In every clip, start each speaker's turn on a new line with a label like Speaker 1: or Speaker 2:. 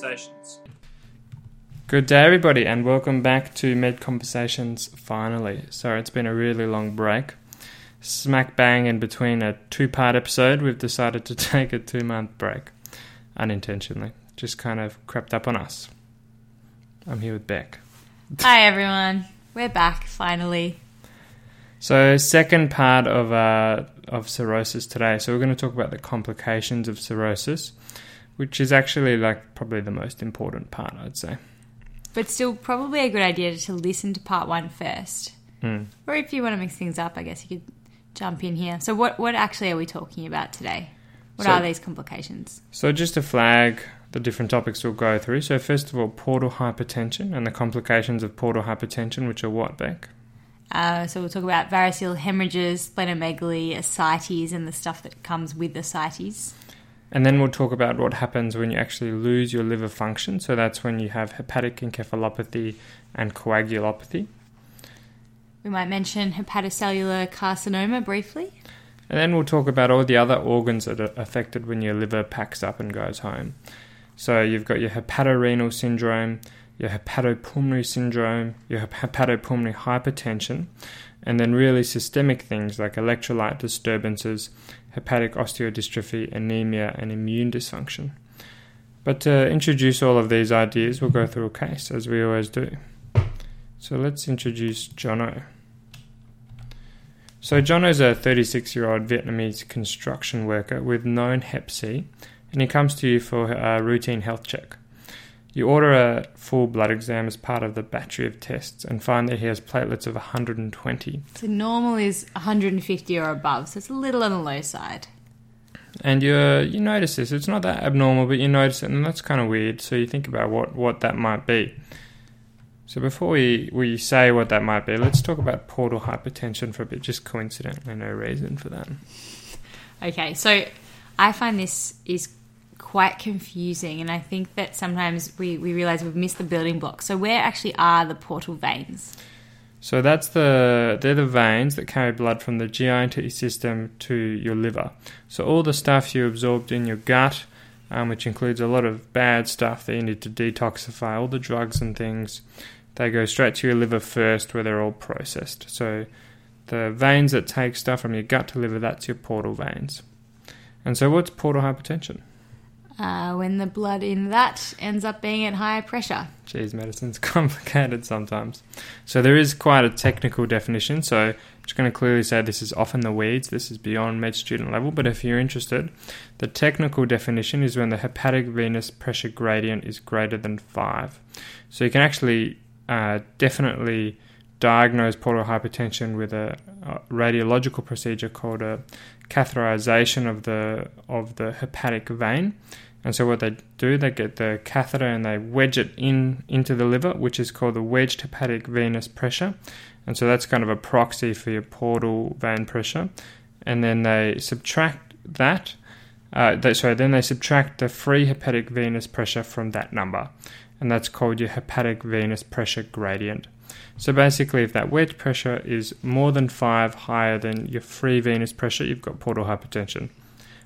Speaker 1: Conversations.
Speaker 2: Good day, everybody, and welcome back to Med Conversations finally. So, it's been a really long break. Smack bang in between a two part episode, we've decided to take a two month break. Unintentionally. Just kind of crept up on us. I'm here with Beck.
Speaker 3: Hi everyone, we're back finally.
Speaker 2: So, second part of uh, of cirrhosis today. So, we're going to talk about the complications of cirrhosis, which is actually like probably the most important part, I'd say.
Speaker 3: But still, probably a good idea to listen to part one first.
Speaker 2: Mm.
Speaker 3: Or if you want to mix things up, I guess you could jump in here. So, what, what actually are we talking about today? What
Speaker 2: So-
Speaker 3: are these complications?
Speaker 2: So, just to flag the different topics we'll go through. So, first of all, portal hypertension and the complications of portal hypertension, which are what, Beck?
Speaker 3: Uh, so, we'll talk about variceal hemorrhages, splenomegaly, ascites, and the stuff that comes with ascites.
Speaker 2: And then we'll talk about what happens when you actually lose your liver function. So, that's when you have hepatic encephalopathy and coagulopathy.
Speaker 3: We might mention hepatocellular carcinoma briefly.
Speaker 2: And then we'll talk about all the other organs that are affected when your liver packs up and goes home. So you've got your hepatorenal syndrome, your hepatopulmonary syndrome, your hepatopulmonary hypertension, and then really systemic things like electrolyte disturbances, hepatic osteodystrophy, anemia, and immune dysfunction. But to introduce all of these ideas, we'll go through a case, as we always do. So let's introduce Jono. So Jono's a 36 year old Vietnamese construction worker with known Hep C, and he comes to you for a routine health check. You order a full blood exam as part of the battery of tests and find that he has platelets of 120.
Speaker 3: So, normal is 150 or above, so it's a little on the low side.
Speaker 2: And you uh, you notice this. It's not that abnormal, but you notice it, and that's kind of weird. So you think about what, what that might be. So before we, we say what that might be, let's talk about portal hypertension for a bit. Just coincidentally, no reason for that.
Speaker 3: Okay, so I find this is quite confusing, and I think that sometimes we, we realize we've missed the building blocks. So, where actually are the portal veins?
Speaker 2: So that's the they're the veins that carry blood from the GI system to your liver. So all the stuff you absorbed in your gut, um, which includes a lot of bad stuff that you need to detoxify, all the drugs and things, they go straight to your liver first, where they're all processed. So the veins that take stuff from your gut to liver, that's your portal veins. And so what's portal hypertension?
Speaker 3: Uh, when the blood in that ends up being at higher pressure.
Speaker 2: Geez, medicine's complicated sometimes. So there is quite a technical definition. So I'm just going to clearly say this is often the weeds. This is beyond med student level. But if you're interested, the technical definition is when the hepatic venous pressure gradient is greater than five. So you can actually uh, definitely diagnose portal hypertension with a, a radiological procedure called a catheterization of the of the hepatic vein. And so what they do, they get the catheter and they wedge it in into the liver, which is called the wedged hepatic venous pressure. And so that's kind of a proxy for your portal vein pressure. And then they subtract that. Uh, they, sorry, then they subtract the free hepatic venous pressure from that number, and that's called your hepatic venous pressure gradient. So basically, if that wedge pressure is more than five higher than your free venous pressure, you've got portal hypertension.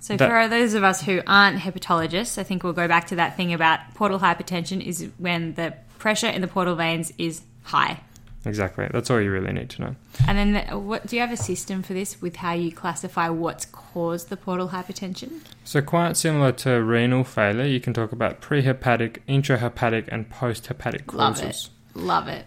Speaker 3: So,
Speaker 2: That-
Speaker 3: for those of us who aren't hepatologists, I think we'll go back to that thing about portal hypertension is when the pressure in the portal veins is high.
Speaker 2: Exactly. That's all you really need to know.
Speaker 3: And then, the, what do you have a system for this with how you classify what's caused the portal hypertension?
Speaker 2: So, quite similar to renal failure, you can talk about prehepatic, intrahepatic, and posthepatic causes.
Speaker 3: Love it. Love it.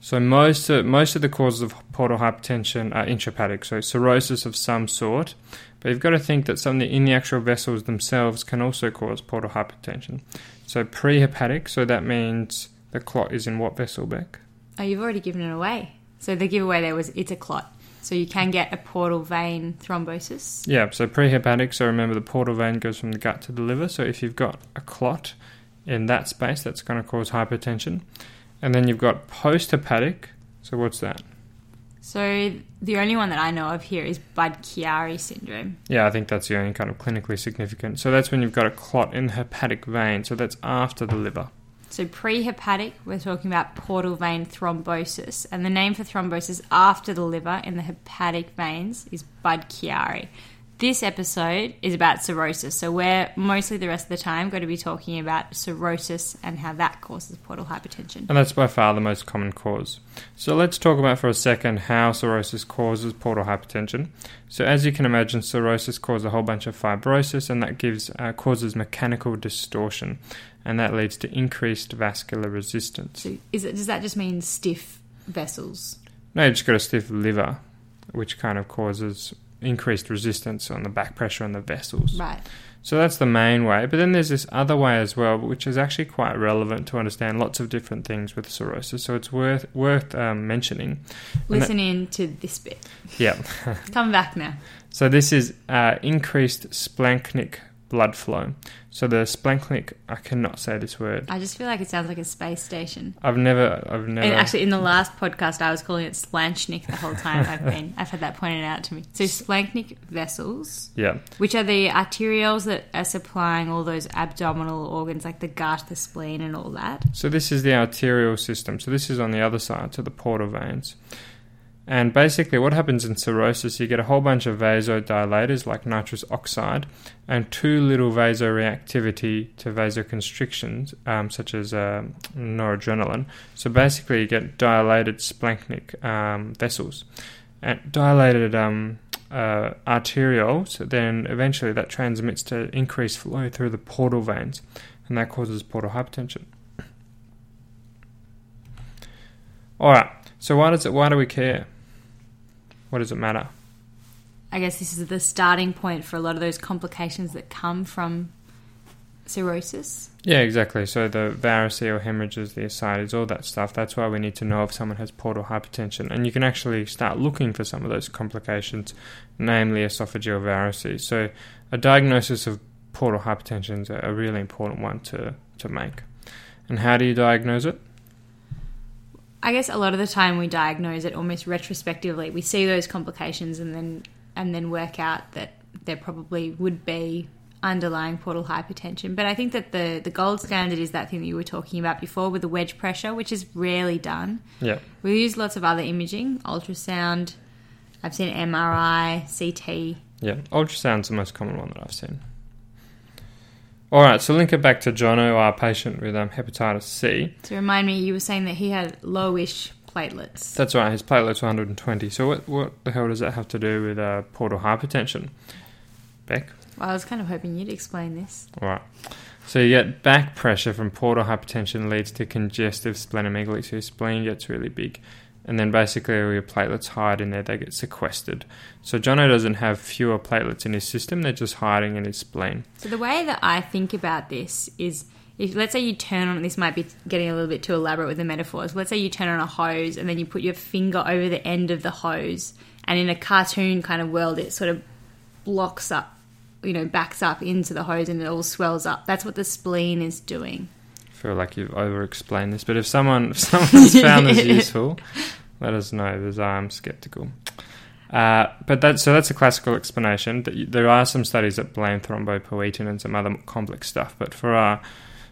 Speaker 2: So, most of, most of the causes of portal hypertension are intrahepatic, so cirrhosis of some sort. But you've got to think that something in the actual vessels themselves can also cause portal hypertension. So, prehepatic, so that means the clot is in what vessel, Beck?
Speaker 3: Oh, you've already given it away. So the giveaway there was it's a clot. So you can get a portal vein thrombosis.
Speaker 2: Yeah, so prehepatic, so remember the portal vein goes from the gut to the liver. So if you've got a clot in that space, that's going to cause hypertension. And then you've got posthepatic. So what's that?
Speaker 3: So the only one that I know of here is Budd-Chiari syndrome.
Speaker 2: Yeah, I think that's the only kind of clinically significant. So that's when you've got a clot in the hepatic vein. So that's after the liver.
Speaker 3: So pre-hepatic, we're talking about portal vein thrombosis, and the name for thrombosis after the liver in the hepatic veins is Budd-Chiari. This episode is about cirrhosis. So we're mostly the rest of the time going to be talking about cirrhosis and how that causes portal hypertension.
Speaker 2: And that's by far the most common cause. So let's talk about for a second how cirrhosis causes portal hypertension. So as you can imagine, cirrhosis causes a whole bunch of fibrosis, and that gives uh, causes mechanical distortion, and that leads to increased vascular resistance.
Speaker 3: So is it, does that just mean stiff vessels?
Speaker 2: No, you just got a stiff liver, which kind of causes increased resistance on the back pressure on the vessels.
Speaker 3: Right.
Speaker 2: So that's the main way. But then there's this other way as well, which is actually quite relevant to understand lots of different things with cirrhosis. So it's worth worth um, mentioning.
Speaker 3: Listen in to this bit.
Speaker 2: yeah.
Speaker 3: Come back now.
Speaker 2: so this is uh, increased splanchnic blood flow. So the splanchnic, I cannot say this word.
Speaker 3: I just feel like it sounds like a space station.
Speaker 2: I've never, I've never.
Speaker 3: And actually, in the last podcast, I was calling it splanchnic the whole time. I've been, I've had that pointed out to me. So splanchnic vessels,
Speaker 2: yeah.
Speaker 3: which are the arterioles that are supplying all those abdominal organs like the gut, the spleen, and all that.
Speaker 2: So this is the arterial system. So this is on the other side to the portal veins. And basically, what happens in cirrhosis, you get a whole bunch of vasodilators like nitrous oxide and too little vasoreactivity to vasoconstrictions, um, such as uh, noradrenaline. So basically, you get dilated splanchnic um, vessels. And dilated um, uh, arterioles, then eventually that transmits to increased flow through the portal veins, and that causes portal hypertension. All right. So why does it? Why do we care? What does it matter?
Speaker 3: I guess this is the starting point for a lot of those complications that come from cirrhosis.
Speaker 2: Yeah, exactly. So the variceal hemorrhages, the ascites, all that stuff. That's why we need to know if someone has portal hypertension, and you can actually start looking for some of those complications, namely esophageal varices. So a diagnosis of portal hypertension is a a really important one to to make. And how do you diagnose it?
Speaker 3: I guess a lot of the time we diagnose it almost retrospectively. We see those complications and then and then work out that there probably would be underlying portal hypertension. But I think that the the gold standard is that thing that you were talking about before with the wedge pressure, which is rarely done.
Speaker 2: Yeah.
Speaker 3: We use lots of other imaging, ultrasound. I've seen MRI, CT.
Speaker 2: Yeah, ultrasound's the most common one that I've seen. All right, so link it back to Jono, our patient with um, hepatitis C.
Speaker 3: To remind me, you were saying that he had lowish platelets.
Speaker 2: That's right, his platelets were 120. So what, what the hell does that have to do with uh, portal hypertension? Beck?
Speaker 3: Well, I was kind of hoping you'd explain this.
Speaker 2: All right. So you get back pressure from portal hypertension leads to congestive splenomegaly. So your spleen gets really big. And then basically all your platelets hide in there, they get sequestered. So Jono doesn't have fewer platelets in his system, they're just hiding in his spleen.
Speaker 3: So the way that I think about this is if let's say you turn on this might be getting a little bit too elaborate with the metaphors. Let's say you turn on a hose and then you put your finger over the end of the hose and in a cartoon kind of world it sort of blocks up, you know, backs up into the hose and it all swells up. That's what the spleen is doing.
Speaker 2: Feel like you've over explained this, but if someone if someone's found this useful, let us know because I'm skeptical. Uh, but that so that's a classical explanation. That There are some studies that blame thrombopoietin and some other complex stuff, but for our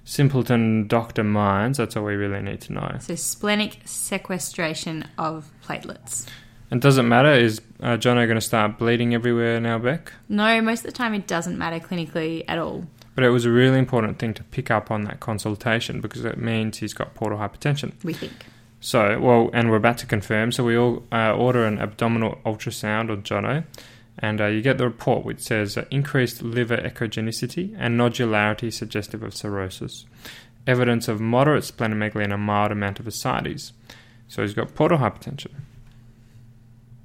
Speaker 2: simpleton doctor minds, that's all we really need to know.
Speaker 3: So splenic sequestration of platelets.
Speaker 2: And does it matter? Is uh, Jono going to start bleeding everywhere now, Beck?
Speaker 3: No, most of the time it doesn't matter clinically at all.
Speaker 2: But it was a really important thing to pick up on that consultation because it means he's got portal hypertension.
Speaker 3: We think.
Speaker 2: So, well, and we're about to confirm. So we all uh, order an abdominal ultrasound on Jono, and uh, you get the report which says uh, increased liver echogenicity and nodularity suggestive of cirrhosis, evidence of moderate splenomegaly and a mild amount of ascites. So he's got portal hypertension.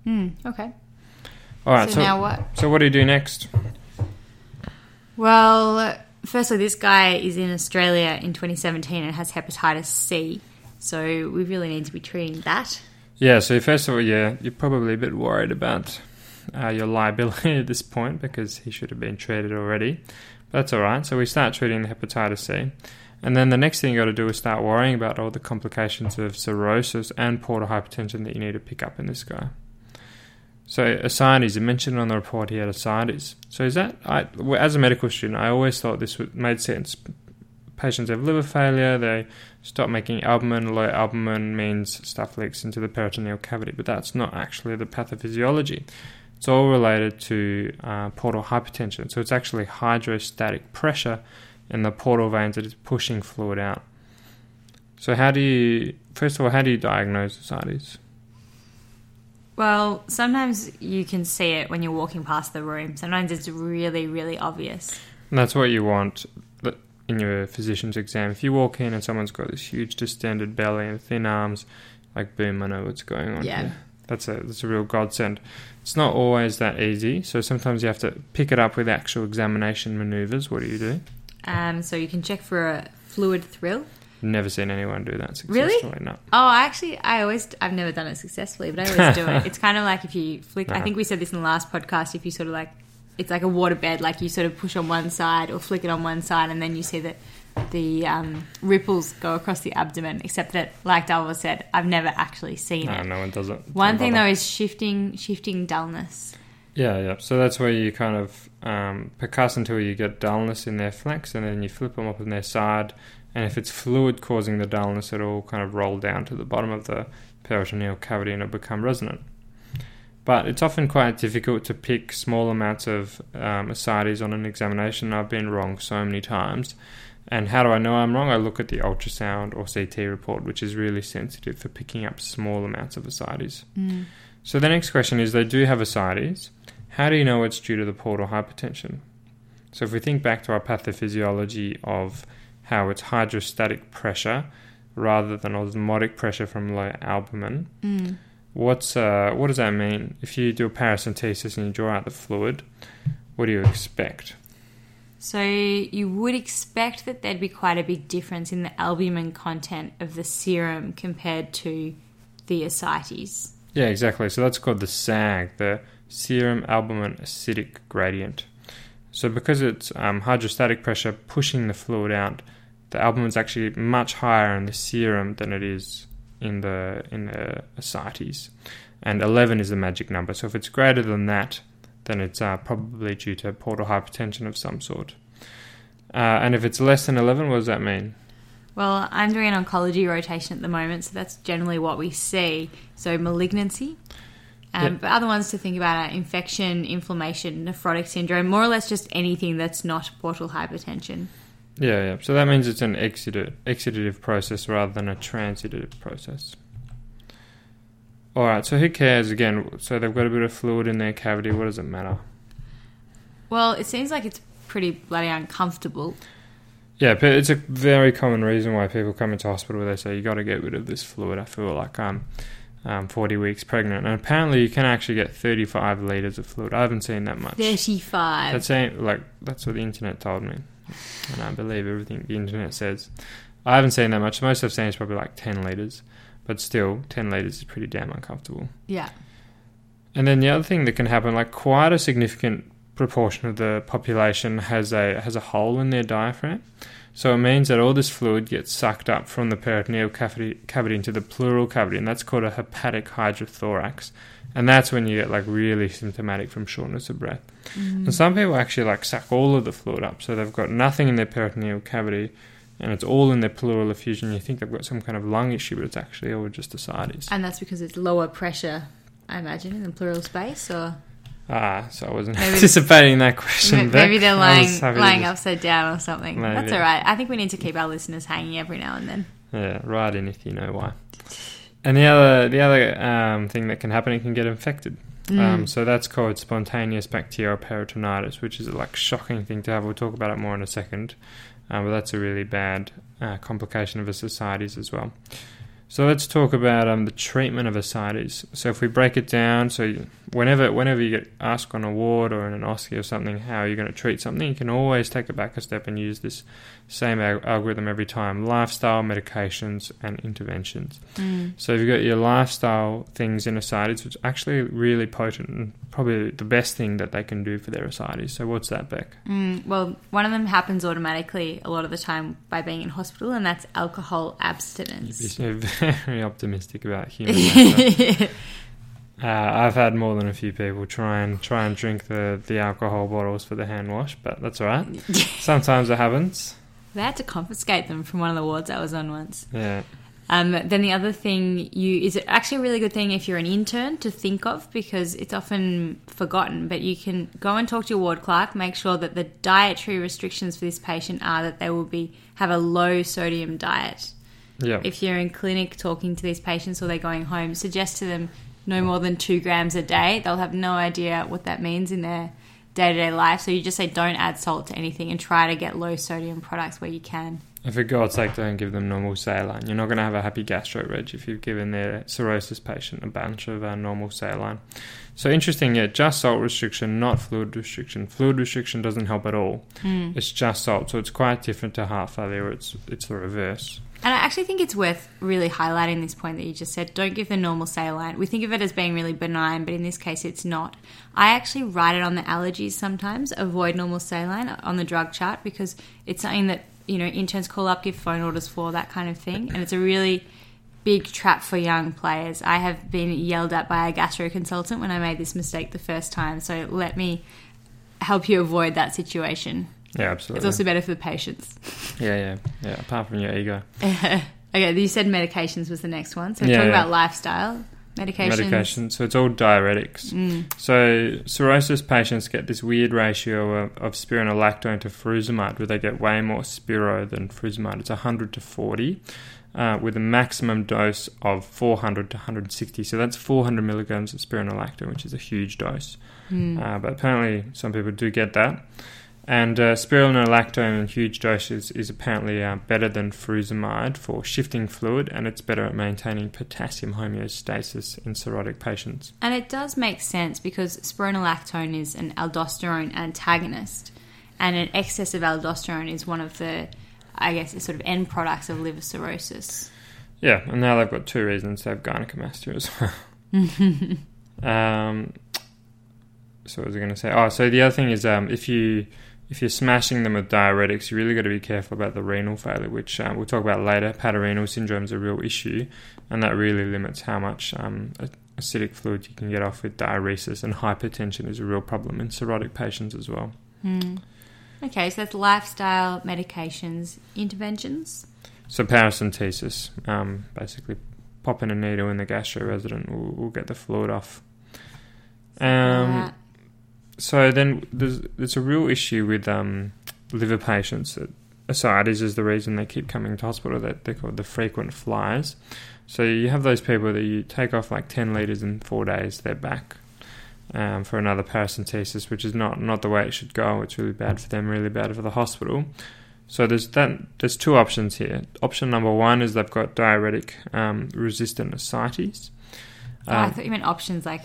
Speaker 3: Hmm. Okay.
Speaker 2: All right.
Speaker 3: so,
Speaker 2: So,
Speaker 3: now what?
Speaker 2: so what do you do next?
Speaker 3: Well, firstly, this guy is in Australia in 2017 and has hepatitis C, so we really need to be treating that.
Speaker 2: Yeah. So first of all, yeah, you're probably a bit worried about uh, your liability at this point because he should have been treated already. That's all right. So we start treating the hepatitis C. And then the next thing you got to do is start worrying about all the complications of cirrhosis and portal hypertension that you need to pick up in this guy. So ascites, you mentioned on the report he had ascites. So is that, I, as a medical student, I always thought this made sense. Patients have liver failure, they stop making albumin. Low albumin means stuff leaks into the peritoneal cavity, but that's not actually the pathophysiology. It's all related to uh, portal hypertension. So it's actually hydrostatic pressure in the portal veins that is pushing fluid out. So how do you, first of all, how do you diagnose ascites?
Speaker 3: Well, sometimes you can see it when you're walking past the room. Sometimes it's really, really obvious.
Speaker 2: And that's what you want in your physician's exam. If you walk in and someone's got this huge distended belly and thin arms, like boom, I know what's going on.
Speaker 3: Yeah.
Speaker 2: here. That's a that's a real godsend. It's not always that easy, so sometimes you have to pick it up with actual examination maneuvers. What do you do?
Speaker 3: Um, so you can check for a fluid thrill.
Speaker 2: Never seen anyone do that
Speaker 3: Really?
Speaker 2: successfully. No.
Speaker 3: Oh, I actually, I always, I've never done it successfully, but I always do it. It's kind of like if you flick, I think we said this in the last podcast, if you sort of like, it's like a water bed, like you sort of push on one side or flick it on one side, and then you see that the um, ripples go across the abdomen, except that, like Dalva said, I've never actually seen
Speaker 2: No,
Speaker 3: it.
Speaker 2: no one does it.
Speaker 3: One thing
Speaker 2: bother.
Speaker 3: though is shifting, shifting dullness.
Speaker 2: Yeah, yeah. So that's where you kind of um, percuss until you get dullness in their flanks, and then you flip them up on their side. And if it's fluid causing the dullness, it'll kind of roll down to the bottom of the peritoneal cavity and it'll become resonant. But it's often quite difficult to pick small amounts of um, ascites on an examination. I've been wrong so many times. And how do I know I'm wrong? I look at the ultrasound or CT report, which is really sensitive for picking up small amounts of ascites. So the next question is they do have ascites. How do you know it's due to the portal hypertension? So if we think back to our pathophysiology of how it's hydrostatic pressure rather than osmotic pressure from low albumin, what's uh, what does that mean? If you do a paracentesis and you draw out the fluid, what do you expect?
Speaker 3: So you would expect that there'd be quite a big difference in the albumin content of the serum compared to the ascites.
Speaker 2: Yeah, exactly. So that's called the SAAG, the serum albumin ascitic gradient. So because it's um, hydrostatic pressure pushing the fluid out, the album is actually much higher in the serum than it is in the in the ascites, and 11 is the magic number. So if it's greater than that, then it's uh, probably due to portal hypertension of some sort. Uh, and if it's less than 11, what does that mean?
Speaker 3: Well, I'm doing an oncology rotation at the moment, so that's generally what we see. So malignancy. Um,
Speaker 2: Yeah.
Speaker 3: But other ones to think about are infection, inflammation, nephrotic syndrome, more or less just anything that's not portal hypertension.
Speaker 2: Yeah, yeah. So that means it's an exudative, process rather than a transudative process. All right. So who cares? Again, so they've got a bit of fluid in their cavity. What does it matter?
Speaker 3: Well, it seems like it's pretty bloody uncomfortable.
Speaker 2: Yeah, but it's a very common reason why people come into hospital. Where they say you got to get rid of this fluid. I feel like I'm um, 40 weeks pregnant, and apparently you can actually get 35 liters of fluid. I haven't seen that much.
Speaker 3: 35.
Speaker 2: That's like that's what the internet told me, and I believe everything the internet says. I haven't seen that much. The most I've seen is probably like ten liters, but still, ten liters is pretty damn uncomfortable.
Speaker 3: yeah.
Speaker 2: And then the other thing that can happen, like quite a significant proportion of the population has a has a hole in their diaphragm. So it means that all this fluid gets sucked up from the peritoneal cavity, cavity into the pleural cavity, and that's called a hepatic hydrothorax. And that's when you get like really symptomatic from shortness of breath. And some people actually like suck all of the fluid up, so they've got nothing in their peritoneal cavity, and it's all in their pleural effusion. You think they've got some kind of lung issue, but it's actually all just ascites.
Speaker 3: And that's because it's lower pressure, I imagine, in the pleural space, or
Speaker 2: Ah, so I wasn't
Speaker 3: Maybe-
Speaker 2: anticipating that question.
Speaker 3: maybe, they're lying lying upside down or something.
Speaker 2: Maybe.
Speaker 3: That's all right. I think we need to keep our listeners hanging every now and then.
Speaker 2: Yeah, write in if you know why. And the other the other um, thing that can happen, it can get infected.
Speaker 3: Mm.
Speaker 2: Um, so that's called spontaneous bacterial peritonitis, which is a like shocking thing to have. We'll talk about it more in a second, uh, but that's a really bad uh, complication of ascites as well. So let's talk about um, the treatment of ascites. So if we break it down, so you, whenever whenever you get asked on a ward or in an OSCE or something how are you're going to treat something, you can always take it back a step and use this same al- algorithm every time: lifestyle, medications, and interventions.
Speaker 3: Mm.
Speaker 2: So you've got your lifestyle things in ascites, which are actually really potent and probably the best thing that they can do for their ascites. So what's that, Beck?
Speaker 3: Mm, well, one of them happens automatically a lot of the time by being in hospital, and that's alcohol abstinence.
Speaker 2: Very optimistic about human. Uh, I've had more than a few people try and try and drink the, the alcohol bottles for the hand wash, but that's all right. Sometimes it happens.
Speaker 3: They had to confiscate them from one of the wards I was on once.
Speaker 2: Yeah.
Speaker 3: Um, then the other thing you is actually a really good thing if you're an intern to think of because it's often forgotten. But you can go and talk to your ward clerk, make sure that the dietary restrictions for this patient are that they will be have a low sodium diet.
Speaker 2: Yeah.
Speaker 3: If you're in clinic talking to these patients or they're going home, suggest to them no more than two grams a day. They'll have no idea what that means in their day to day life. So you just say don't add salt to anything and try to get low sodium products where you can.
Speaker 2: And for God's sake, don't give them normal saline. You're not going to have a happy gastro reg if you've given their cirrhosis patient a bunch of uh, normal saline. So interesting, yeah, just salt restriction, not fluid restriction. Fluid restriction doesn't help at all.
Speaker 3: Mm.
Speaker 2: It's just salt, so it's quite different to heart failure. It's it's the reverse.
Speaker 3: And I actually think it's worth really highlighting this point that you just said. Don't give the normal saline. We think of it as being really benign, but in this case, it's not. I actually write it on the allergies sometimes. Avoid normal saline on the drug chart because it's something that you know interns call up, give phone orders for that kind of thing, and it's a really big trap for young players. I have been yelled at by a gastro consultant when I made this mistake the first time. So let me help you avoid that situation.
Speaker 2: Yeah, absolutely.
Speaker 3: It's also better for the patients.
Speaker 2: yeah, yeah, yeah. Apart from your ego.
Speaker 3: okay, you said medications was the next one. So
Speaker 2: Yeah,
Speaker 3: talking
Speaker 2: yeah.
Speaker 3: about lifestyle medications.
Speaker 2: medication. So it's all diuretics.
Speaker 3: Mm.
Speaker 2: So cirrhosis patients get this weird ratio of, of spironolactone to furosemide, where they get way more spiro than furosemide. It's 100 to 40, uh, with a maximum dose of 400 to 160. So that's 400 milligrams of spironolactone, which is a huge dose.
Speaker 3: Mm.
Speaker 2: Uh, but apparently, some people do get that. And uh, spironolactone in huge doses is apparently uh, better than furosemide for shifting fluid, and it's better at maintaining potassium homeostasis in cirrhotic patients.
Speaker 3: And it does make sense because spironolactone is an aldosterone antagonist, and an excess of aldosterone is one of the, I guess, sort of end products of liver cirrhosis.
Speaker 2: Yeah, and now they've got two reasons to have gynecomastia as well. um, so what was I going to say? Oh, so the other thing is um, if you if you're smashing them with diuretics, you really got to be careful about the renal failure, which um, we'll talk about later. Hepatorenal syndrome is a real issue, and that really limits how much um, ascitic fluid you can get off with diuresis. And hypertension is a real problem in cirrhotic patients as well.
Speaker 3: Hmm. Okay, so that's lifestyle medications, interventions.
Speaker 2: So paracentesis, um, basically popping a needle in the gastro resident will, will get the fluid off. Um, so then there's there's a real issue with um, liver patients. That, ascites is the reason they keep coming to hospital. That they're called the frequent flyers. So you have those people that you take off like ten liters in four days. They're back um, for another paracentesis, which is not not the way it should go. It's really bad for them, really bad for the hospital. So there's that. There's two options here. Option number one is they've got diuretic um, resistant ascites.
Speaker 3: oh, I
Speaker 2: Um,
Speaker 3: thought you meant options like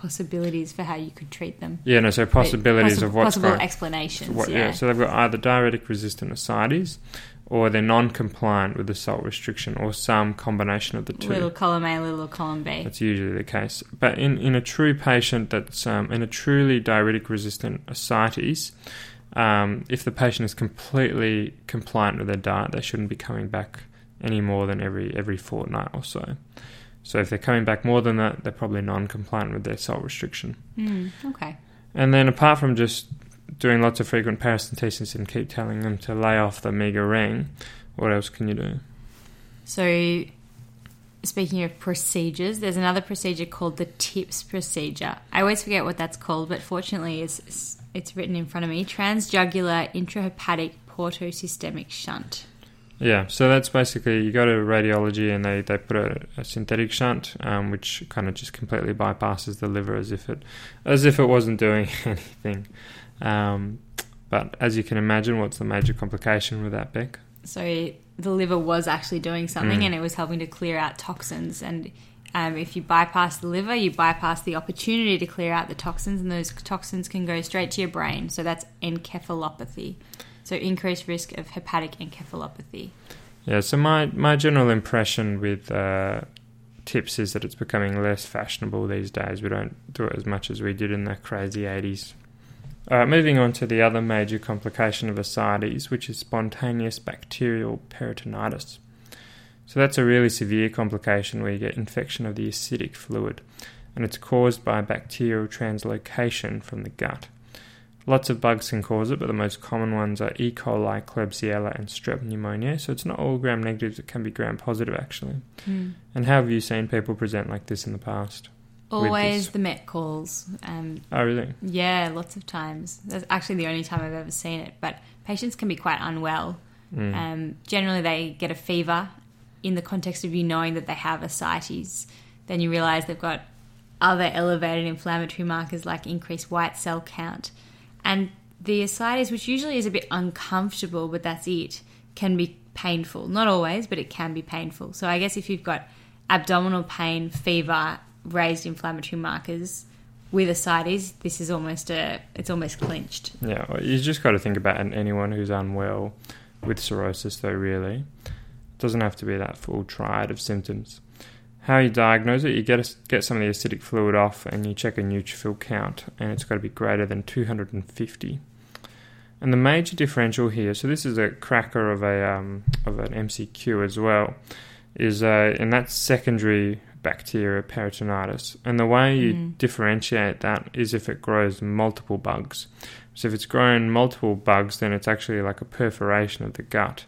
Speaker 3: possibilities for how you could treat them.
Speaker 2: yeah, no. So possibilities
Speaker 3: Possi-
Speaker 2: of what's
Speaker 3: possible
Speaker 2: going.
Speaker 3: explanations.
Speaker 2: What,
Speaker 3: yeah.
Speaker 2: yeah. so they've got either diuretic resistant ascites or they're non compliant with the salt restriction or some combination of the two.
Speaker 3: little column A, little column B.
Speaker 2: That's usually the case. But in, in a true patient that's um, in a truly diuretic resistant ascites, um, if the patient is completely compliant with their diet, they shouldn't be coming back any more than every every fortnight or so. So if they're coming back more than that, they're probably non-compliant with their salt restriction.
Speaker 3: Hmm, okay.
Speaker 2: And then apart from just doing lots of frequent paracentesis and keep telling them to lay off the mega ring, what else can you do?
Speaker 3: So, speaking of procedures, there's another procedure called the TIPS procedure. I always forget what that's called, but fortunately, it's, it's written in front of me transjugular intrahepatic portosystemic shunt.
Speaker 2: Yeah, so that's basically you go to radiology and they, they put a, a synthetic shunt, um, which kind of just completely bypasses the liver as if it as if it wasn't doing anything. Um, but as you can imagine, what's the major complication with that, Beck?
Speaker 3: So, the liver was actually doing something
Speaker 2: Mm.
Speaker 3: and it was helping to clear out toxins. And um, if you bypass the liver, you bypass the opportunity to clear out the toxins, and those toxins can go straight to your brain. So, that's encephalopathy. So, increased risk of hepatic encephalopathy.
Speaker 2: Yeah, so my, my general impression with uh, tips is that it's becoming less fashionable these days. We don't do it as much as we did in the crazy 80s. Alright, moving on to the other major complication of ascites, which is spontaneous bacterial peritonitis. So that's a really severe complication where you get infection of the ascitic fluid, and it's caused by bacterial translocation from the gut. Lots of bugs can cause it, but the most common ones are E. coli, Klebsiella, and strep pneumonia. So it's not all gram negatives; it can be gram positive actually.
Speaker 3: Mm.
Speaker 2: And how have you seen people present like this in the past?
Speaker 3: Always the Met calls. Um,
Speaker 2: Oh, really?
Speaker 3: yeah, lots of times. That's actually the only time I've ever seen it. But patients can be quite unwell.
Speaker 2: Mm.
Speaker 3: Um, generally, they get a fever. In the context of you knowing that they have ascites, then you realise they've got other elevated inflammatory markers like increased white cell count. And the ascites, which usually is a bit uncomfortable, but that's it, can be painful. Not always, but it can be painful. So I guess if you've got abdominal pain, fever, raised inflammatory markers with ascites, this is almost a it's almost clinched.
Speaker 2: Yeah, you just got to think about an- anyone who's unwell with cirrhosis, though, really. it doesn't have to be that full triad of symptoms. How you diagnose it, you get, a, get some of the ascitic fluid off and you check a neutrophil count, and it's got to be greater than 250. And the major differential here, so this is a cracker of a um, of an MCQ as well, is uh, and that's secondary bacteria peritonitis. And the way you
Speaker 3: Mm.
Speaker 2: differentiate that is if it grows multiple bugs. So if it's grown multiple bugs, then it's actually like a perforation of the gut,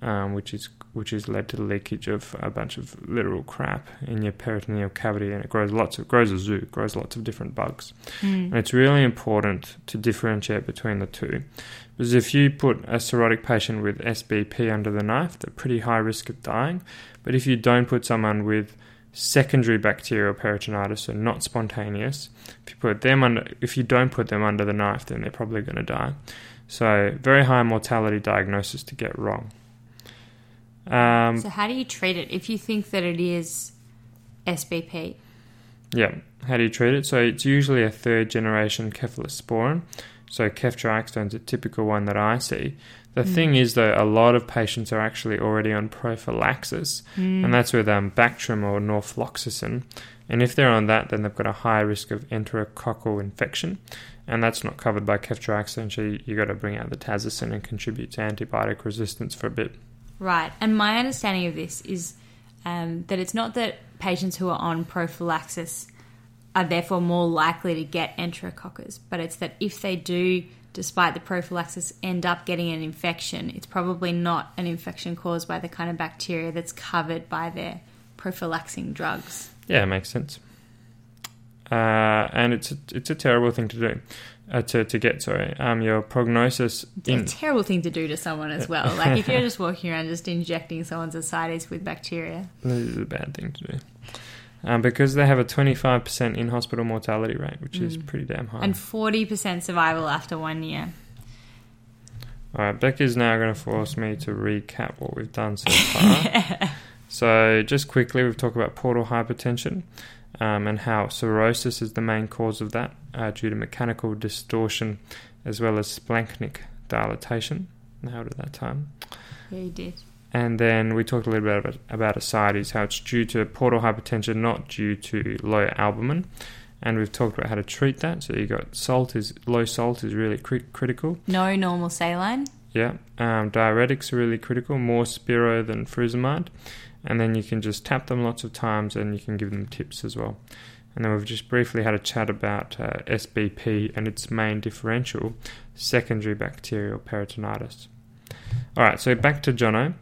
Speaker 2: um, which is which has led to the leakage of a bunch of literal crap in your peritoneal cavity, and it grows lots of grows a zoo, grows lots of different bugs. Mm. And it's really important to differentiate between the two. Because if you put a cirrhotic patient with SBP under the knife, they're pretty high risk of dying. But if you don't put someone with secondary bacterial peritonitis, so not spontaneous, if you put them under, if you don't put them under the knife, then they're probably going to die. So very high mortality diagnosis to get wrong. Um,
Speaker 3: So how do you treat it if you think that it is SBP?
Speaker 2: Yeah. How do you treat it? So it's usually a third generation cephalosporin. So ceftriaxone is a typical one that I see. The thing is, though, a lot of patients are actually already on prophylaxis, and that's with um, Bactrim or norfloxacin. And if they're on that, then they've got a high risk of enterococcal infection, and that's not covered by ceftriaxone. So you, you got to bring out the tazocin and contribute to antibiotic resistance for a bit.
Speaker 3: Right. And my understanding of this is um, that it's not that patients who are on prophylaxis are therefore more likely to get enterococcus, but it's that if they do, despite the prophylaxis, end up getting an infection, it's probably not an infection caused by the kind of bacteria that's covered by their prophylaxing drugs.
Speaker 2: Yeah, it makes sense. Uh, and it's a, it's a terrible thing to do, uh, to to get. Sorry, um, your prognosis
Speaker 3: It's
Speaker 2: in
Speaker 3: a terrible thing to do to someone as well. Like if you're just walking around just injecting someone's ascites with bacteria.
Speaker 2: this is a bad thing to do, um, because they have a twenty five percent in hospital mortality rate, which is pretty damn high.
Speaker 3: And 40% survival after one year.
Speaker 2: All right, Becca's now going to force me to recap what we've done so far. so, just quickly, we've talked about portal hypertension um, and how cirrhosis is the main cause of that uh, due to mechanical distortion as well as splanchnic dilatation. Nailed it that time.
Speaker 3: Yeah, you did.
Speaker 2: And then we talked a little bit about, about ascites, how it's due to portal hypertension, not due to low albumin. And we've talked about how to treat that. So you got salt is low salt is really cri- critical.
Speaker 3: No normal saline.
Speaker 2: Yeah, um, diuretics are really critical, more spiro than frusemide. And then you can just tap them lots of times and you can give them tips as well. And then we've just briefly had a chat about uh, SBP and its main differential, secondary bacterial peritonitis. All right, so back to Jono.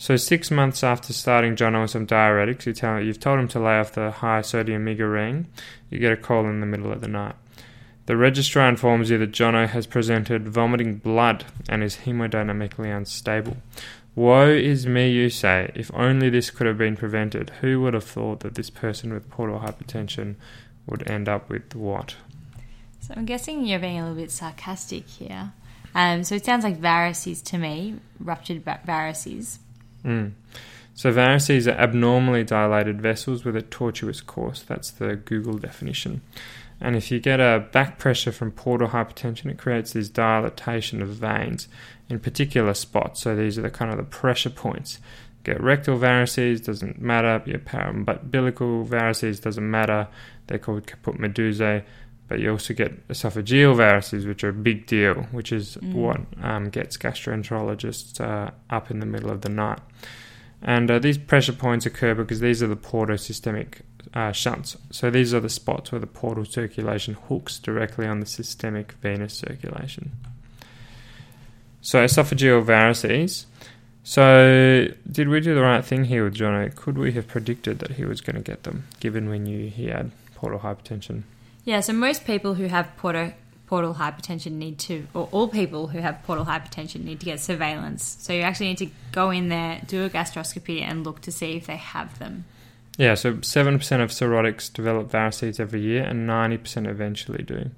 Speaker 2: So six months after starting Jono on some diuretics, you tell you've told him to lay off the high sodium migraine. You get a call in the middle of the night. The registrar informs you that Jono has presented vomiting blood and is hemodynamically unstable. Woe is me, you say. If only this could have been prevented. Who would have thought that this person with portal hypertension would end up with what?
Speaker 3: So I'm guessing you're being a little bit sarcastic here. Um, so it sounds like varices to me, ruptured varices.
Speaker 2: Mm. So varices are abnormally dilated vessels with a tortuous course. That's the Google definition. And if you get a back pressure from portal hypertension, it creates this dilatation of veins in particular spots. So these are the kind of the pressure points. Get rectal varices, doesn't matter. Your umbilical varices doesn't matter. They're called caput medusae. But you also get esophageal varices, which are a big deal, which is
Speaker 3: Mm.
Speaker 2: what um, gets gastroenterologists uh, up in the middle of the night. And uh, these pressure points occur because these are the portosystemic uh, shunts. So these are the spots where the portal circulation hooks directly on the systemic venous circulation. So esophageal varices. So did we do the right thing here with Jono? Could we have predicted that he was going to get them, given we knew he had portal hypertension?
Speaker 3: Yeah, so most people who have portal portal hypertension need to, or all people who have portal hypertension need to get surveillance. So you actually need to go in there, do a gastroscopy, and look to see if they have them.
Speaker 2: Yeah, so 7% of cirrhotics develop varices every year, and 90% eventually do.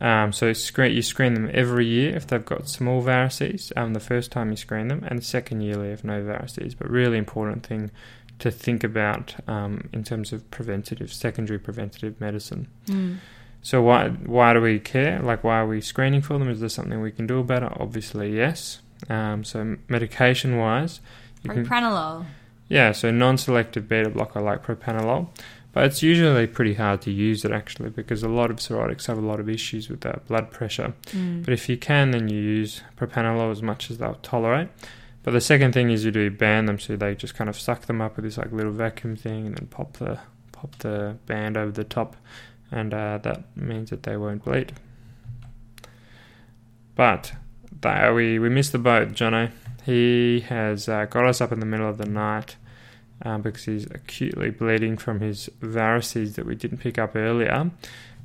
Speaker 2: Um, so screen, you screen them every year if they've got small varices, um, the first time you screen them, and second yearly if no varices. But really important thing to think about um, in terms of preventative, secondary preventative medicine.
Speaker 3: Mm.
Speaker 2: So why why do we care? Like why are we screening for them? Is there something we can do about it? Obviously, yes. Um, so medication wise,
Speaker 3: propranolol.
Speaker 2: Can, yeah, so non-selective beta blocker like propranolol, but it's usually pretty hard to use it actually because a lot of cirrhotics have a lot of issues with their blood pressure.
Speaker 3: Mm.
Speaker 2: But if you can, then you use propranolol as much as they'll tolerate. But the second thing is you do band them, so they just kind of suck them up with this like little vacuum thing, and then pop the pop the band over the top and uh, that means that they won't bleed. But that, we, we missed the boat, Jono. He has uh, got us up in the middle of the night um, because he's acutely bleeding from his varices that we didn't pick up earlier.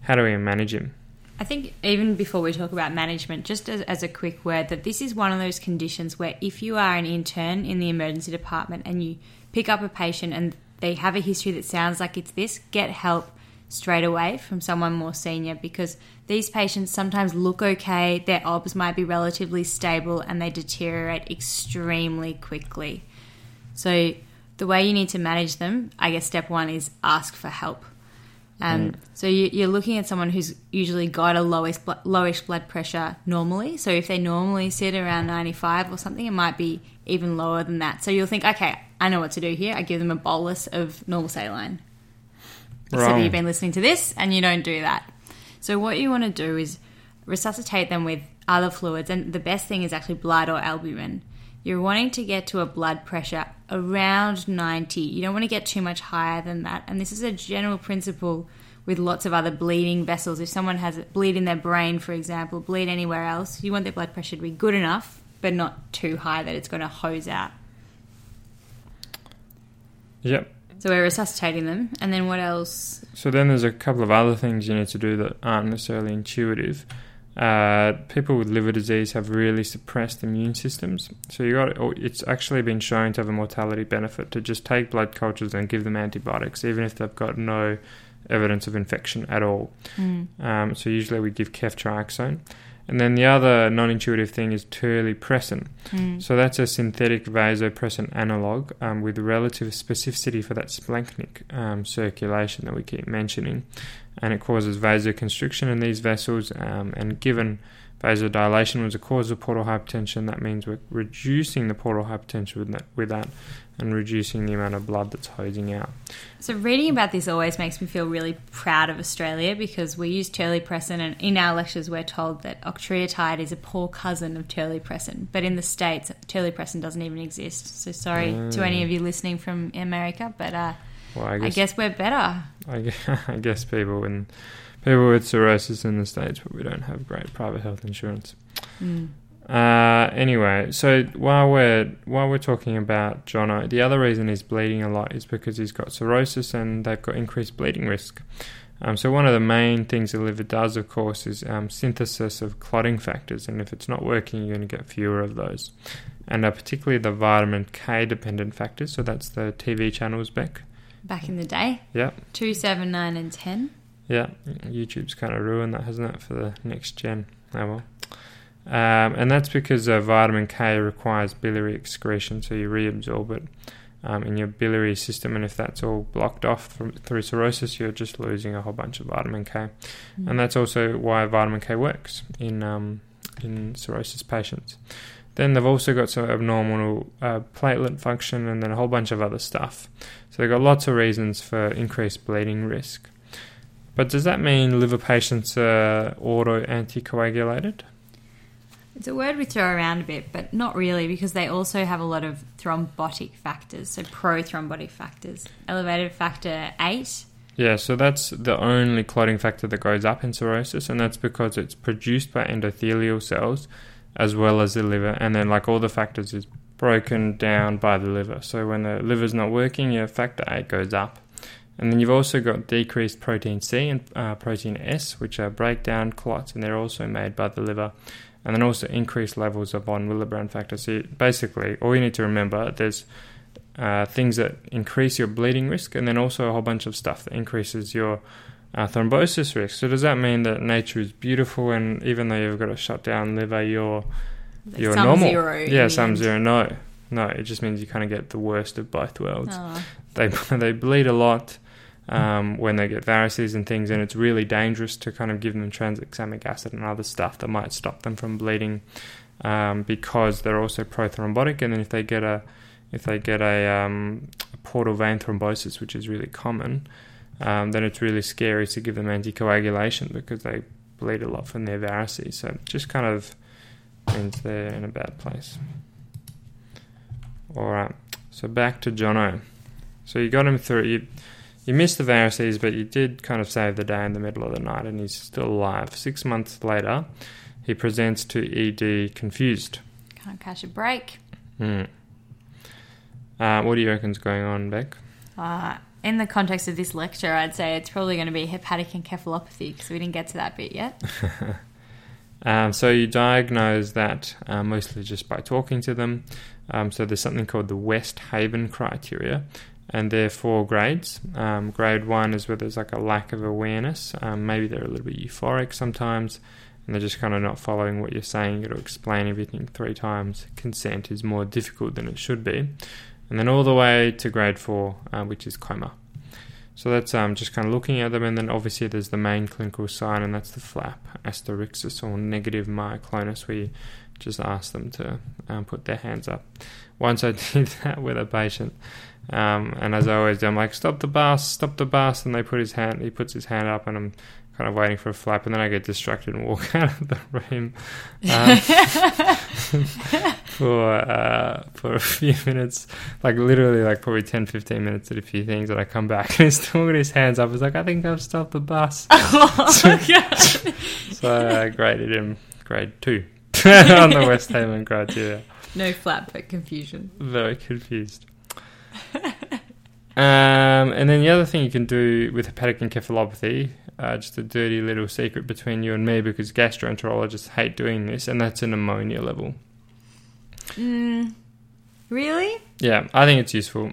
Speaker 2: How do we manage him?
Speaker 3: I think even before we talk about management, just as, as, a quick word, that this is one of those conditions where if you are an intern in the emergency department and you pick up a patient and they have a history that sounds like it's this, get help straight away from someone more senior because these patients sometimes look okay, their OBS might be relatively stable, and they deteriorate extremely quickly. So, the way you need to manage them, I guess step one is ask for help. Um, mm. So you, are looking at someone who's usually got a lowest lowish blood pressure normally. So if they normally sit around 95 or something, it might be even lower than that. So you'll think, okay, I know what to do here. I give them a bolus of normal saline. Except you've been listening to this and you don't do that. So what you want to do is resuscitate them with other fluids, and the best thing is actually blood or albumin. You're wanting to get to a blood pressure around 90. You don't want to get too much higher than that. And this is a general principle with lots of other bleeding vessels. If someone has a bleed in their brain, for example, bleed anywhere else, you want their blood pressure to be good enough, but not too high that it's going to hose out.
Speaker 2: Yep.
Speaker 3: So we're resuscitating them, and then what else?
Speaker 2: So then there's a couple of other things you need to do that aren't necessarily intuitive. Uh, people with liver disease have really suppressed immune systems. So you got it's actually been shown to have a mortality benefit to just take blood cultures and give them antibiotics, even if they've got no evidence of infection at all.
Speaker 3: Mm.
Speaker 2: Um, so usually we give ceftriaxone. And then the other non intuitive thing is terlipressin.
Speaker 3: Mm.
Speaker 2: So that's a synthetic vasopressin analog um, with relative specificity for that splanchnic um, circulation that we keep mentioning. And it causes vasoconstriction in these vessels. Um, and given vasodilation was a cause of portal hypertension, that means we're reducing the portal hypertension with that, with that and reducing the amount of blood that's hosing out.
Speaker 3: So, reading about this always makes me feel really proud of Australia because we use terlipressin, and in our lectures, we're told that octreotide is a poor cousin of terlipressin. But in the States, terlipressin doesn't even exist. So, sorry to any of you listening from America, but uh, well, I, guess, I, guess, we're better.
Speaker 2: I guess, I guess people in people with cirrhosis in the States, but we don't have great private health insurance.
Speaker 3: Mm.
Speaker 2: Uh, anyway, so while we're while we're talking about Jono, the other reason he's bleeding a lot is because he's got cirrhosis and they've got increased bleeding risk. Um, so one of the main things the liver does, of course, is um, synthesis of clotting factors, and if it's not working, you're going to get fewer of those. And uh, particularly the vitamin K dependent factors. So that's the TV channels back.
Speaker 3: Back in the day.
Speaker 2: Yeah.
Speaker 3: Two, seven, nine, and ten.
Speaker 2: Yeah, YouTube's kind of ruined that, hasn't it, for the next gen? Oh well. Um, and that's because uh, vitamin K requires biliary excretion, so you reabsorb it um, in your biliary system. And if that's all blocked off from, through cirrhosis, you're just losing a whole bunch of vitamin K. Mm. And that's also why vitamin K works in um, in cirrhosis patients. Then they've also got some abnormal uh, platelet function and then a whole bunch of other stuff. So they've got lots of reasons for increased bleeding risk. But does that mean liver patients are auto anticoagulated?
Speaker 3: It's a word we throw around a bit, but not really because they also have a lot of thrombotic factors, so prothrombotic factors. Elevated factor 8.
Speaker 2: Yeah, so that's the only clotting factor that goes up in cirrhosis, and that's because it's produced by endothelial cells as well as the liver, and then, like all the factors, is broken down by the liver. So when the liver's not working, your factor 8 goes up. And then you've also got decreased protein C and uh, protein S, which are breakdown clots, and they're also made by the liver. And then also increased levels of von Willebrand factor. So basically, all you need to remember there's uh, things that increase your bleeding risk, and then also a whole bunch of stuff that increases your uh, thrombosis risk. So does that mean that nature is beautiful, and even though you've got a shut down liver, you're you're
Speaker 3: Some
Speaker 2: normal?
Speaker 3: zero
Speaker 2: yeah, some
Speaker 3: end.
Speaker 2: zero. No, no. It just means you kind of get the worst of both worlds
Speaker 3: Oh.
Speaker 2: they they bleed a lot um, when they get varices and things, and it's really dangerous to kind of give them tranexamic acid and other stuff that might stop them from bleeding um, because they're also prothrombotic. And then if they get a if they get a, um, a portal vein thrombosis, which is really common, um, then it's really scary to give them anticoagulation because they bleed a lot from their varices. So it just kind of means they're in a bad place. All right, so back to Jono. So you got him through. You you missed the varices, but you did kind of save the day in the middle of the night, and he's still alive. Six months later, he presents to ED confused.
Speaker 3: Can't catch a break.
Speaker 2: Hmm. Uh, what do you reckon's going on, Beck?
Speaker 3: Uh, in the context of this lecture, I'd say it's probably going to be hepatic encephalopathy because we didn't get to that bit yet.
Speaker 2: Um, so you diagnose that uh, mostly just by talking to them. Um, so there's something called the West Haven criteria, and there are four grades. Um, grade one is where there's like a lack of awareness. Um, maybe they're a little bit euphoric sometimes, and they're just kind of not following what you're saying. You've got to explain everything three times. Consent is more difficult than it should be. And then all the way to grade four, uh, which is coma. So that's um, just kind of looking at them, and then obviously there's the main clinical sign, and that's the flap, asterixis, or negative myoclonus, you just ask them to um, put their hands up. Once I did that with a patient, um, and as I always do, I'm like, "Stop the bus, stop the bus," and they put his hand, he puts his hand up, and I'm kind of waiting for a flap, and then I get distracted and walk out of the room um, for uh, for a few minutes, like literally like probably 10, 15 minutes at a few things, and I come back and he's still got his hands up. He's like, "I think I've stopped the bus." So I graded him grade two on the West Haven criteria.
Speaker 3: no flap, but confusion.
Speaker 2: Very confused. Um, and then the other thing you can do with hepatic encephalopathy, uh, just a dirty little secret between you and me, because gastroenterologists hate doing this, and that's an ammonia level.
Speaker 3: Mm, really?
Speaker 2: Yeah, I think it's useful.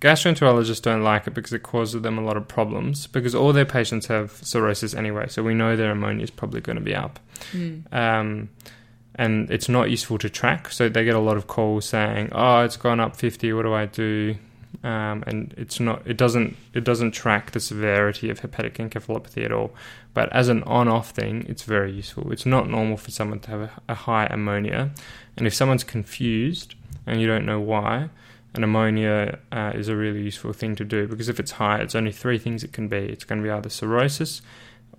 Speaker 2: Gastroenterologists don't like it because it causes them a lot of problems because all their patients have cirrhosis anyway, so we know their ammonia is probably going to be up.
Speaker 3: Mm.
Speaker 2: Um, and it's not useful to track, so they get a lot of calls saying, "Oh, it's gone up 50. What do I do?" Um, and it's not. It doesn't. It doesn't track the severity of hepatic encephalopathy at all. But as an on-off thing, it's very useful. It's not normal for someone to have a, a high ammonia, and if someone's confused and you don't know why, an ammonia uh, is a really useful thing to do because if it's high, it's only three things it can be. It's going to be either cirrhosis,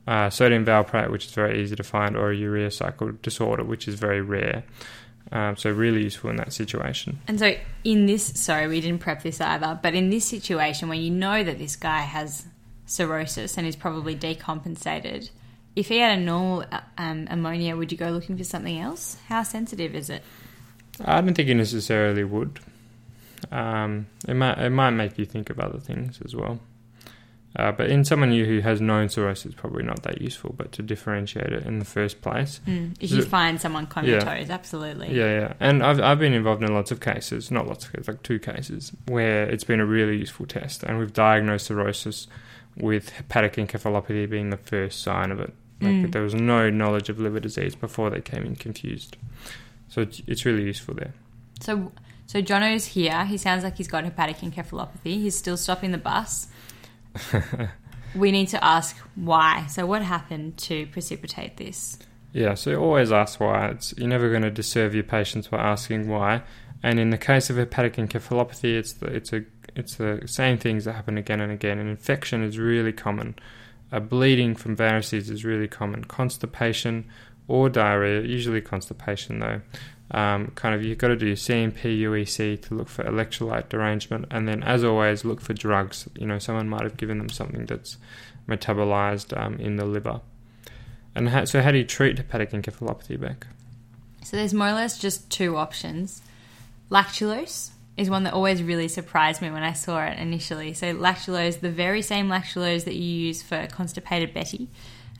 Speaker 2: uh, sodium valproate, which is very easy to find, or a urea cycle disorder, which is very rare. Um, so really useful in that situation.
Speaker 3: And so, in this, sorry, we didn't prep this either, but in this situation where you know that this guy has cirrhosis and is probably decompensated, if he had a normal uh, um, ammonia, would you go looking for something else? How sensitive is it?
Speaker 2: I don't think you necessarily would. Um, it might it might make you think of other things as well. Uh, but in someone who has known cirrhosis, it's probably not that useful. But to differentiate it in the first place,
Speaker 3: Mm, if you find someone comatose, absolutely.
Speaker 2: Yeah, yeah. And I've, I've been involved in lots of cases, not lots of cases, like two cases, where it's been a really useful test. And we've diagnosed cirrhosis with hepatic encephalopathy being the first sign of it. Like
Speaker 3: Mm.
Speaker 2: there was no knowledge of liver disease before they came in confused. So it's, it's really useful there.
Speaker 3: So, so Jono's here. He sounds like he's got hepatic encephalopathy. He's still stopping the bus. we need to ask why. So, what happened to precipitate this?
Speaker 2: Yeah, so always ask why. It's, you're never going to disserve your patients by asking why. And in the case of hepatic encephalopathy, it's the, it's a it's the same things that happen again and again. An infection is really common. A bleeding from varices is really common. Constipation or diarrhea, usually constipation though. Um, kind of, you've got to do CMP, UEC to look for electrolyte derangement, and then, as always, look for drugs. You know, someone might have given them something that's metabolized um, in the liver. And how, so, how do you treat hepatic encephalopathy, Beck?
Speaker 3: So there's more or less just two options. Lactulose is one that always really surprised me when I saw it initially. So lactulose, the very same lactulose that you use for constipated Betty,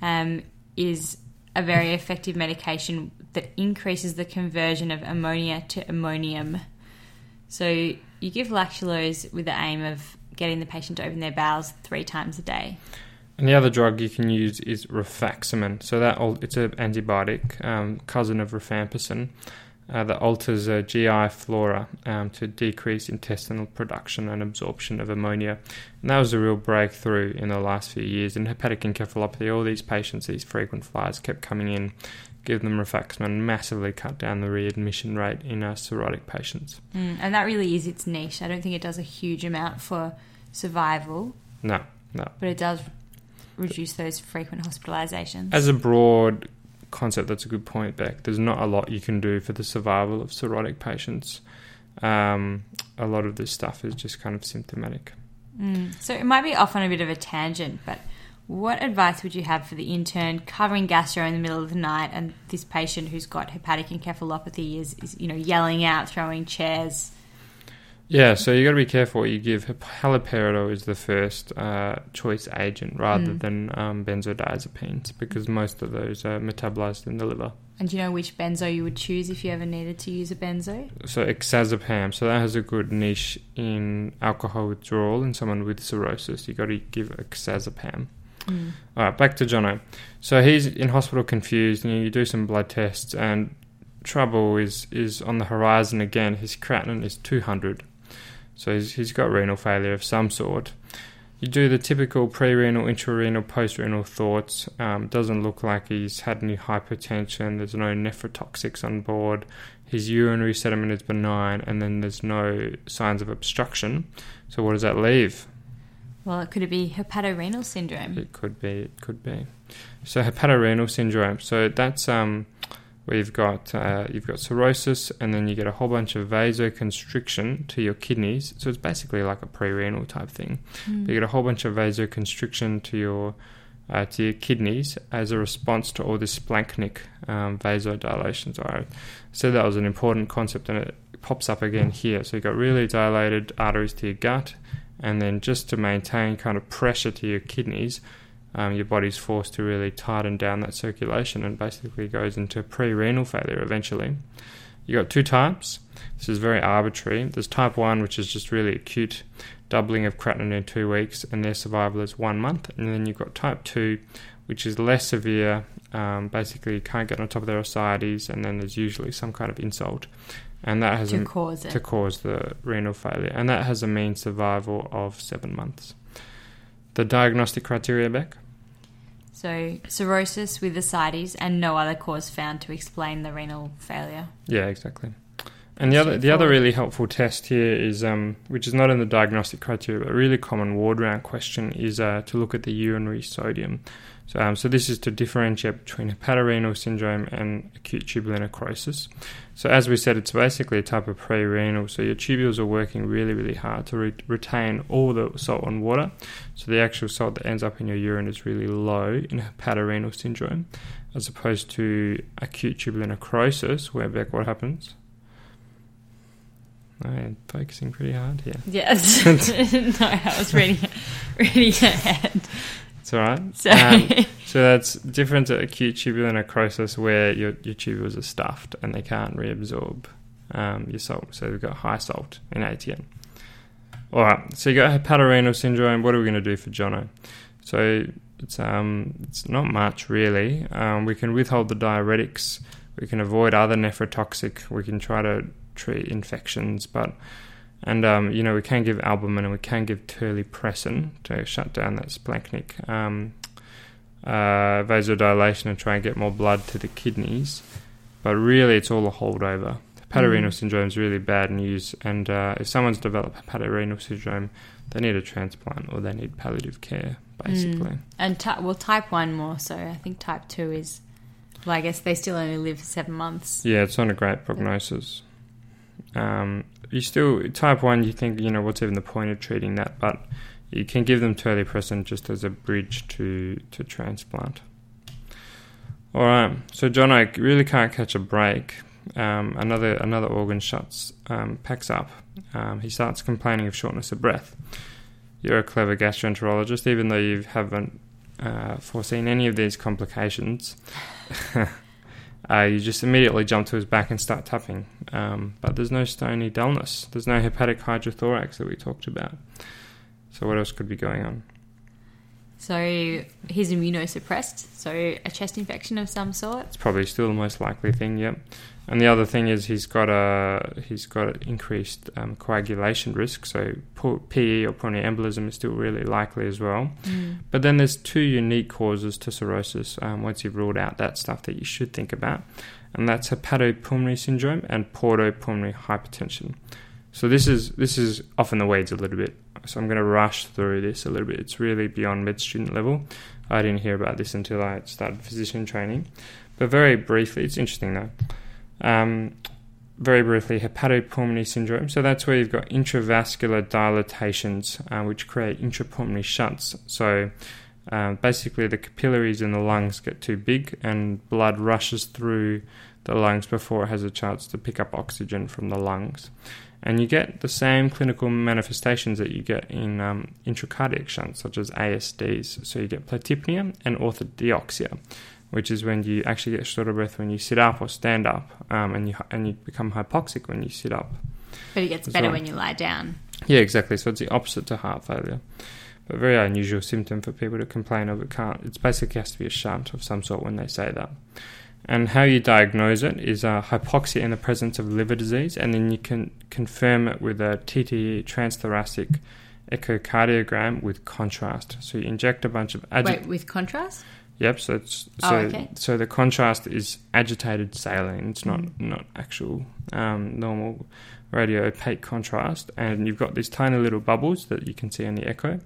Speaker 3: um, is a very effective medication that increases the conversion of ammonia to ammonium. So you give lactulose with the aim of getting the patient to open their bowels three times a day.
Speaker 2: And the other drug you can use is rifaximin. So that it's an antibiotic, um, cousin of rifampicin, uh, that alters uh, GI flora um, to decrease intestinal production and absorption of ammonia. And that was a real breakthrough in the last few years. In hepatic encephalopathy, all these patients, these frequent flyers, kept coming in. Give them rifaximin, massively cut down the readmission rate in uh, cirrhotic patients.
Speaker 3: Mm, and that really is its niche. I don't think it does a huge amount for survival.
Speaker 2: No, no.
Speaker 3: But it does reduce those frequent hospitalizations.
Speaker 2: As a broad concept, that's a good point, Beck. There's not a lot you can do for the survival of cirrhotic patients. Um, a lot of this stuff is just kind of symptomatic.
Speaker 3: Mm. So it might be off on a bit of a tangent, but what advice would you have for the intern covering gastro in the middle of the night and this patient who's got hepatic encephalopathy is, is you know yelling out, throwing chairs?
Speaker 2: Yeah, so you got to be careful what you give. Haloperidol is the first uh, choice agent rather mm. than um, benzodiazepines because most of those are metabolized in the liver.
Speaker 3: And do you know which benzo you would choose if you ever needed to use a benzo?
Speaker 2: So oxazepam. So that has a good niche in alcohol withdrawal in someone with cirrhosis. You got to give oxazepam. Mm. All right, back to Jono. So he's in hospital confused, and you do some blood tests, and trouble is is on the horizon again. His creatinine is 200 so he's, he's got renal failure of some sort. You do the typical pre-renal, intra-renal, post-renal thoughts. Um, doesn't look like he's had any hypertension. There's no nephrotoxics on board. His urinary sediment is benign, and then there's no signs of obstruction. So what does that leave?
Speaker 3: Well, it could it be hepatorenal syndrome?
Speaker 2: It could be. It could be. So hepatorenal syndrome. So that's um, where you've got uh, you've got cirrhosis, and then you get a whole bunch of vasoconstriction to your kidneys. So it's basically like a pre-renal type thing. Mm. You get a whole bunch of vasoconstriction to your uh, to your kidneys as a response to all this splanchnic um, vasodilation. So I said that was an important concept, and it pops up again here. So you've got really dilated arteries to your gut, and then just to maintain kind of pressure to your kidneys um, your body's forced to really tighten down that circulation and basically goes into pre renal failure eventually. You've got two types. This is very arbitrary. There's type 1, which is just really acute, doubling of creatinine in two weeks, and their survival is one month. And then you've got type 2, which is less severe. Um, basically, you can't get on top of their ascites, and then there's usually some kind of insult. And that has
Speaker 3: to
Speaker 2: a,
Speaker 3: cause it.
Speaker 2: to cause the renal failure, and that has a mean survival of seven months. The diagnostic criteria, Beck?
Speaker 3: So cirrhosis with ascites and no other cause found to explain the renal failure.
Speaker 2: Yeah, exactly. And the other the other really helpful test here is, um, which is not in the diagnostic criteria, but a really common ward round question is uh, to look at the urinary sodium. So, um, so this is to differentiate between hepatorenal syndrome and acute tubular necrosis. So, as we said, it's basically a type of pre-renal. So your tubules are working really, really hard to re- retain all the salt and water. So the actual salt that ends up in your urine is really low in hepatorenal syndrome, as opposed to acute tubular necrosis, where Beck, what happens? I'm focusing pretty hard here.
Speaker 3: Yes. no, I was reading, reading ahead.
Speaker 2: It's all right. So, um, so that's different to acute tubular necrosis, where your your tubules are stuffed and they can't reabsorb um, your salt. So they've got high salt in ATN. All right. So you got hepatorenal syndrome. What are we going to do for Jono? So it's um it's not much really. Um, we can withhold the diuretics. We can avoid other nephrotoxic. We can try to treat infections, but and um, you know we can give albumin and we can give terlipressin to shut down that splanchnic um, uh, vasodilation and try and get more blood to the kidneys. But really, it's all a holdover. Hepatorenal mm. syndrome is really bad news, and uh, if someone's developed hepatorenal syndrome, they need a transplant or they need palliative care, basically. Mm.
Speaker 3: And ty- well, type one more so. I think type two is Well, I guess they still only live for seven months.
Speaker 2: Yeah, it's not a great prognosis. Um, you still type one. You think you know what's even the point of treating that, but you can give them terlipressin just as a bridge to to transplant. All right, so Jono really can't catch a break. Um, another another organ shuts um, packs up. Um, he starts complaining of shortness of breath. You're a clever gastroenterologist, even though you haven't uh, foreseen any of these complications. uh, you just immediately jump to his back and start tapping. Um, but there's no stony dullness. There's no hepatic hydrothorax that we talked about. So what else could be going on?
Speaker 3: So he's immunosuppressed, so a chest infection of some sort.
Speaker 2: It's probably still the most likely thing. Yep. And the other thing is he's got a he's got increased um, coagulation risk, so PE or pulmonary embolism is still really likely as well.
Speaker 3: Mm.
Speaker 2: But then there's two unique causes to cirrhosis. Um, once you've ruled out that stuff that you should think about, and that's hepatopulmonary syndrome and portopulmonary hypertension. So this is this is often the weeds a little bit. So I'm going to rush through this a little bit. It's really beyond med student level. I didn't hear about this until I started physician training. But very briefly, it's interesting though. Um, very briefly, hepatopulmonary syndrome. So that's where you've got intravascular dilatations, uh, which create intrapulmonary shunts. So uh, basically, the capillaries in the lungs get too big, and blood rushes through the lungs before it has a chance to pick up oxygen from the lungs. And you get the same clinical manifestations that you get in um, intracardiac shunts, such as ASDs. So you get platypnea and orthodeoxia which is when you actually get short of breath when you sit up or stand up, um, and you and you become hypoxic when you sit up.
Speaker 3: But it gets better well. when you lie down.
Speaker 2: Yeah, exactly. So it's the opposite to heart failure. But very unusual symptom for people to complain of. It can't. It's basically has to be a shunt of some sort when they say that. And how you diagnose it is uh, hypoxia in the presence of liver disease, and then you can confirm it with a TTE transthoracic echocardiogram with contrast. So you inject a bunch of
Speaker 3: wait with contrast.
Speaker 2: Yep. So it's
Speaker 3: oh,
Speaker 2: so
Speaker 3: oh, okay.
Speaker 2: so the contrast is agitated saline. It's not mm. not actual um, normal radio opaque contrast, and you've got these tiny little bubbles that you can see on the echo.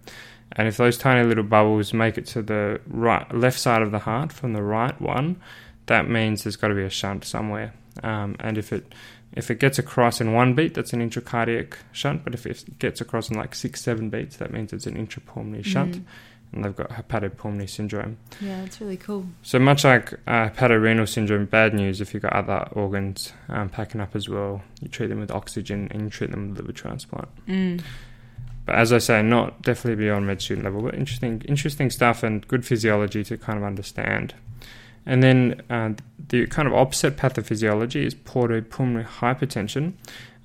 Speaker 2: And if those tiny little bubbles make it to the right left side of the heart from the right one, that means there's got to be a shunt somewhere. Um, and if it if it gets across in one beat, that's an intracardiac shunt. But if it gets across in like six, seven beats, that means it's an intrapulmonary shunt.
Speaker 3: Mm
Speaker 2: and they've got hepatopulmonary syndrome.
Speaker 3: Yeah, that's really cool.
Speaker 2: So much like uh, hepatorenal syndrome, bad news if you've got other organs um, packing up as well. You treat them with oxygen and you treat them with liver transplant.
Speaker 3: Mm.
Speaker 2: But as I say, not definitely beyond med student level, but interesting, interesting stuff and good physiology to kind of understand. And then uh, the kind of opposite pathophysiology is portopulmonary hypertension,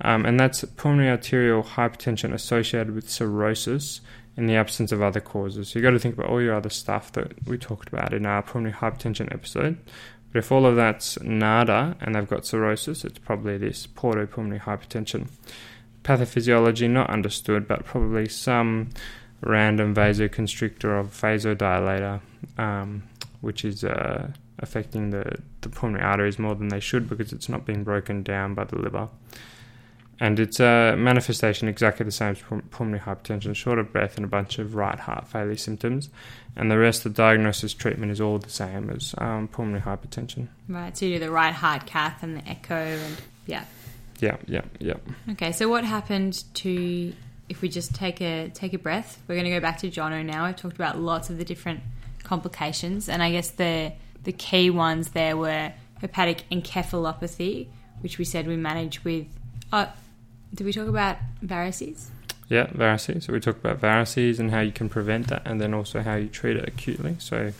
Speaker 2: um, and that's pulmonary arterial hypertension associated with cirrhosis in the absence of other causes. So you've got to think about all your other stuff that we talked about in our pulmonary hypertension episode. But if all of that's nada and they've got cirrhosis, it's probably this portopulmonary hypertension. Pathophysiology not understood, but probably some random vasoconstrictor or vasodilator, um, which is uh, affecting the, the pulmonary arteries more than they should because it's not being broken down by the liver. And it's a manifestation exactly the same as pulmonary hypertension, short of breath, and a bunch of right heart failure symptoms. And the rest of the diagnosis treatment is all the same as um, pulmonary hypertension.
Speaker 3: Right, so you do the right heart cath and the echo, and yeah.
Speaker 2: Yeah, yeah, yeah.
Speaker 3: Okay, so what happened to if we just take a take a breath? We're going to go back to Jono now. I've talked about lots of the different complications, and I guess the the key ones there were hepatic encephalopathy, which we said we manage with. Uh, did we talk about varices?
Speaker 2: Yeah, varices. So we talked about varices and how you can prevent that, and then also how you treat it acutely. So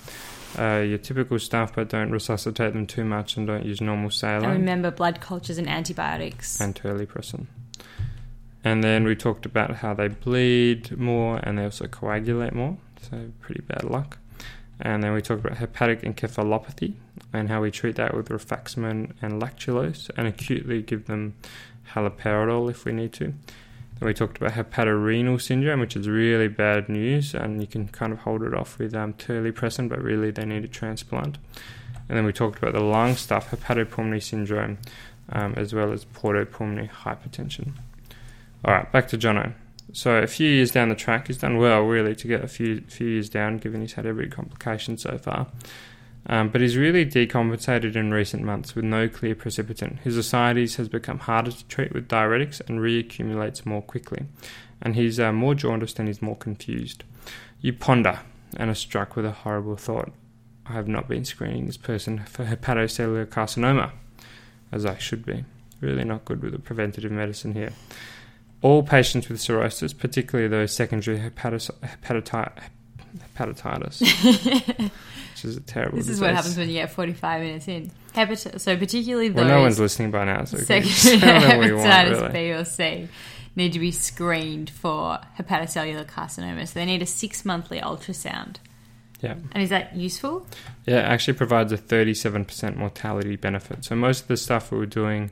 Speaker 2: uh, your typical stuff, but don't resuscitate them too much, and don't use normal saline.
Speaker 3: And remember blood cultures and antibiotics.
Speaker 2: And terlipressin. And then we talked about how they bleed more and they also coagulate more. So pretty bad luck. And then we talked about hepatic encephalopathy and how we treat that with rifaximin and lactulose and acutely give them haloperidol if we need to. Then we talked about hepatorenal syndrome, which is really bad news, and you can kind of hold it off with um, terlipressin, but really they need a transplant. And then we talked about the lung stuff, hepatopulmonary syndrome, um, as well as portopulmonary hypertension. All right, back to Jono. So a few years down the track, he's done well really to get a few few years down, given he's had every complication so far. Um, but he's really decompensated in recent months with no clear precipitant. His ascites has become harder to treat with diuretics and reaccumulates more quickly. And he's uh, more jaundiced and he's more confused. You ponder and are struck with a horrible thought. I have not been screening this person for hepatocellular carcinoma, as I should be. Really not good with the preventative medicine here. All patients with cirrhosis, particularly those secondary hepatis- hepatiti- hepatitis, which is a terrible.
Speaker 3: This is
Speaker 2: disease.
Speaker 3: what happens when you get 45 minutes in. Hepat- so particularly those
Speaker 2: Well, no one's listening by now, so
Speaker 3: secondary
Speaker 2: we want,
Speaker 3: hepatitis
Speaker 2: really.
Speaker 3: B or C need to be screened for hepatocellular carcinoma. So they need a six monthly ultrasound.
Speaker 2: Yeah.
Speaker 3: And is that useful?
Speaker 2: Yeah, it actually provides a 37% mortality benefit. So most of the stuff we were doing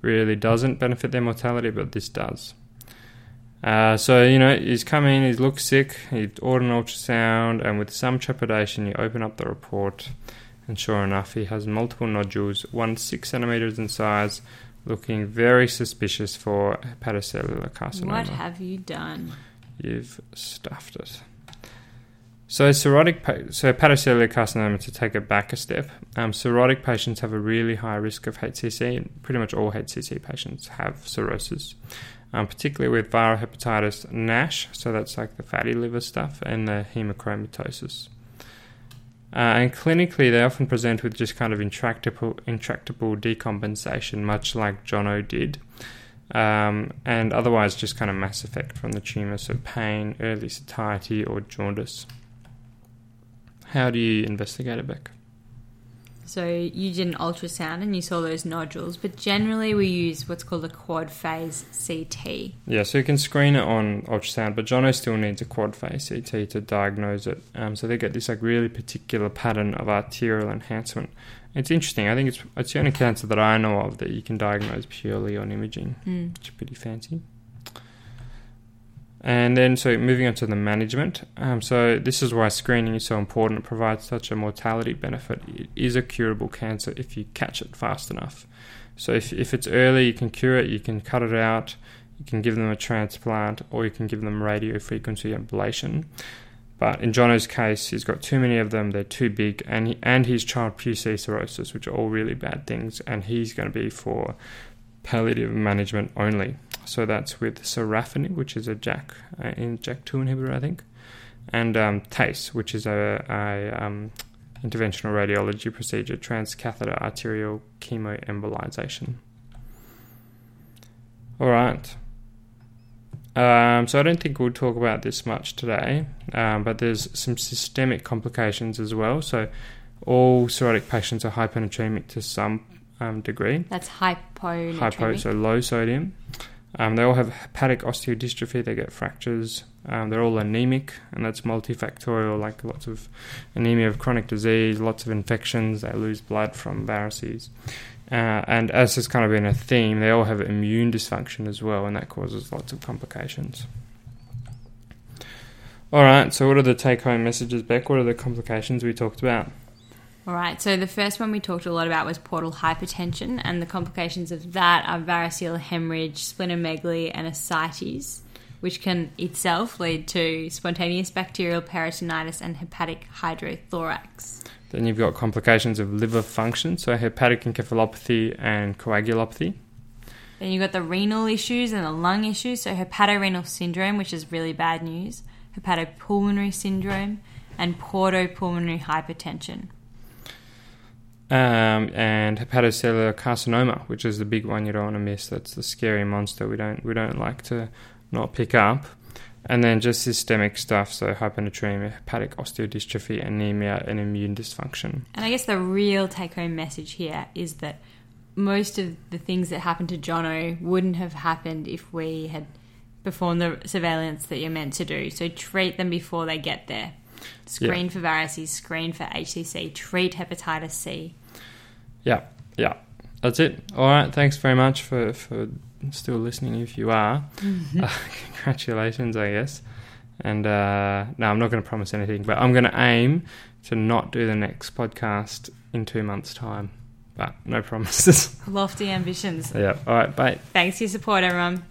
Speaker 2: really doesn't benefit their mortality, but this does. Uh, so, you know, he's come in, he looks sick, he ordered an ultrasound, and with some trepidation, you open up the report, and sure enough, he has multiple nodules, one six centimeters in size, looking very suspicious for hepatocellular carcinoma.
Speaker 3: What have you done?
Speaker 2: You've stuffed it. So cirrhotic, pa- so hepatocellular carcinoma. To take it back a step, um, cirrhotic patients have a really high risk of HCC. Pretty much all HCC patients have cirrhosis, um, particularly with viral hepatitis NASH. So that's like the fatty liver stuff and the hemochromatosis. Uh, and clinically, they often present with just kind of intractable, intractable decompensation, much like Jono did um, and otherwise just kind of mass effect from the tumour, so pain, early satiety, or jaundice. How do you investigate it, Beck?
Speaker 3: So you did an ultrasound and you saw those nodules, but generally we use what's called a quad phase CT.
Speaker 2: Yeah, so you can screen it on ultrasound, but Jono still needs a quad phase CT to diagnose it. Um, so they get this like really particular pattern of arterial enhancement. It's interesting. I think it's it's the only cancer that I know of that you can diagnose purely on imaging.
Speaker 3: Mm.
Speaker 2: which is pretty fancy. And then, so moving on to the management. Um, so, this is why screening is so important. It provides such a mortality benefit. It is a curable cancer if you catch it fast enough. So, if, if it's early, you can cure it, you can cut it out, you can give them a transplant, or you can give them radio frequency ablation. But in Jono's case, he's got too many of them, they're too big, and, he, and his Child-Pugh C cirrhosis, which are all really bad things, and he's going to be for palliative management only. So that's with sorafenib, which is a JAK uh, in JAK2 inhibitor, I think, and um, TACE, which is a, a um, interventional radiology procedure, transcatheter arterial chemoembolization. All right. Um, so I don't think we'll talk about this much today, um, but there's some systemic complications as well. So all cirrhotic patients are hyponatremic to some um, degree
Speaker 3: That's hyponatremic.
Speaker 2: hypo, so low sodium. Um, they all have hepatic osteodystrophy. They get fractures. Um, they're all anemic, and that's multifactorial, like lots of anemia of chronic disease, lots of infections. They lose blood from varices. Uh, and as has kind of been a theme, they all have immune dysfunction as well, and that causes lots of complications. All right, so what are the take home messages, Beck? What are the complications we talked about?
Speaker 3: All right, so the first one we talked a lot about was portal hypertension, and the complications of that are variceal hemorrhage, splenomegaly, and ascites, which can itself lead to spontaneous bacterial peritonitis and hepatic hydrothorax.
Speaker 2: Then you've got complications of liver function, so hepatic encephalopathy and coagulopathy.
Speaker 3: Then you've got the renal issues and the lung issues, so hepatorenal syndrome, which is really bad news, hepatopulmonary syndrome, and portopulmonary hypertension.
Speaker 2: Um, and hepatocellular carcinoma, which is the big one you don't want to miss. That's the scary monster we don't we don't like to not pick up. And then just systemic stuff, so hyponatremia, hepatic osteodystrophy, anemia, and immune dysfunction.
Speaker 3: And I guess the real take home message here is that most of the things that happened to Jono wouldn't have happened if we had performed the surveillance that you're meant to do. So treat them before they get there. Screen for varices, screen for HCC, treat hepatitis C.
Speaker 2: Yeah, yeah, that's it. All right, thanks very much for for still listening. If you are, uh, congratulations, I guess. And uh, no, I'm not going to promise anything, but I'm going to aim to not do the next podcast in two months' time. But no promises.
Speaker 3: Lofty ambitions.
Speaker 2: yeah. All right. Bye.
Speaker 3: Thanks for your support, everyone.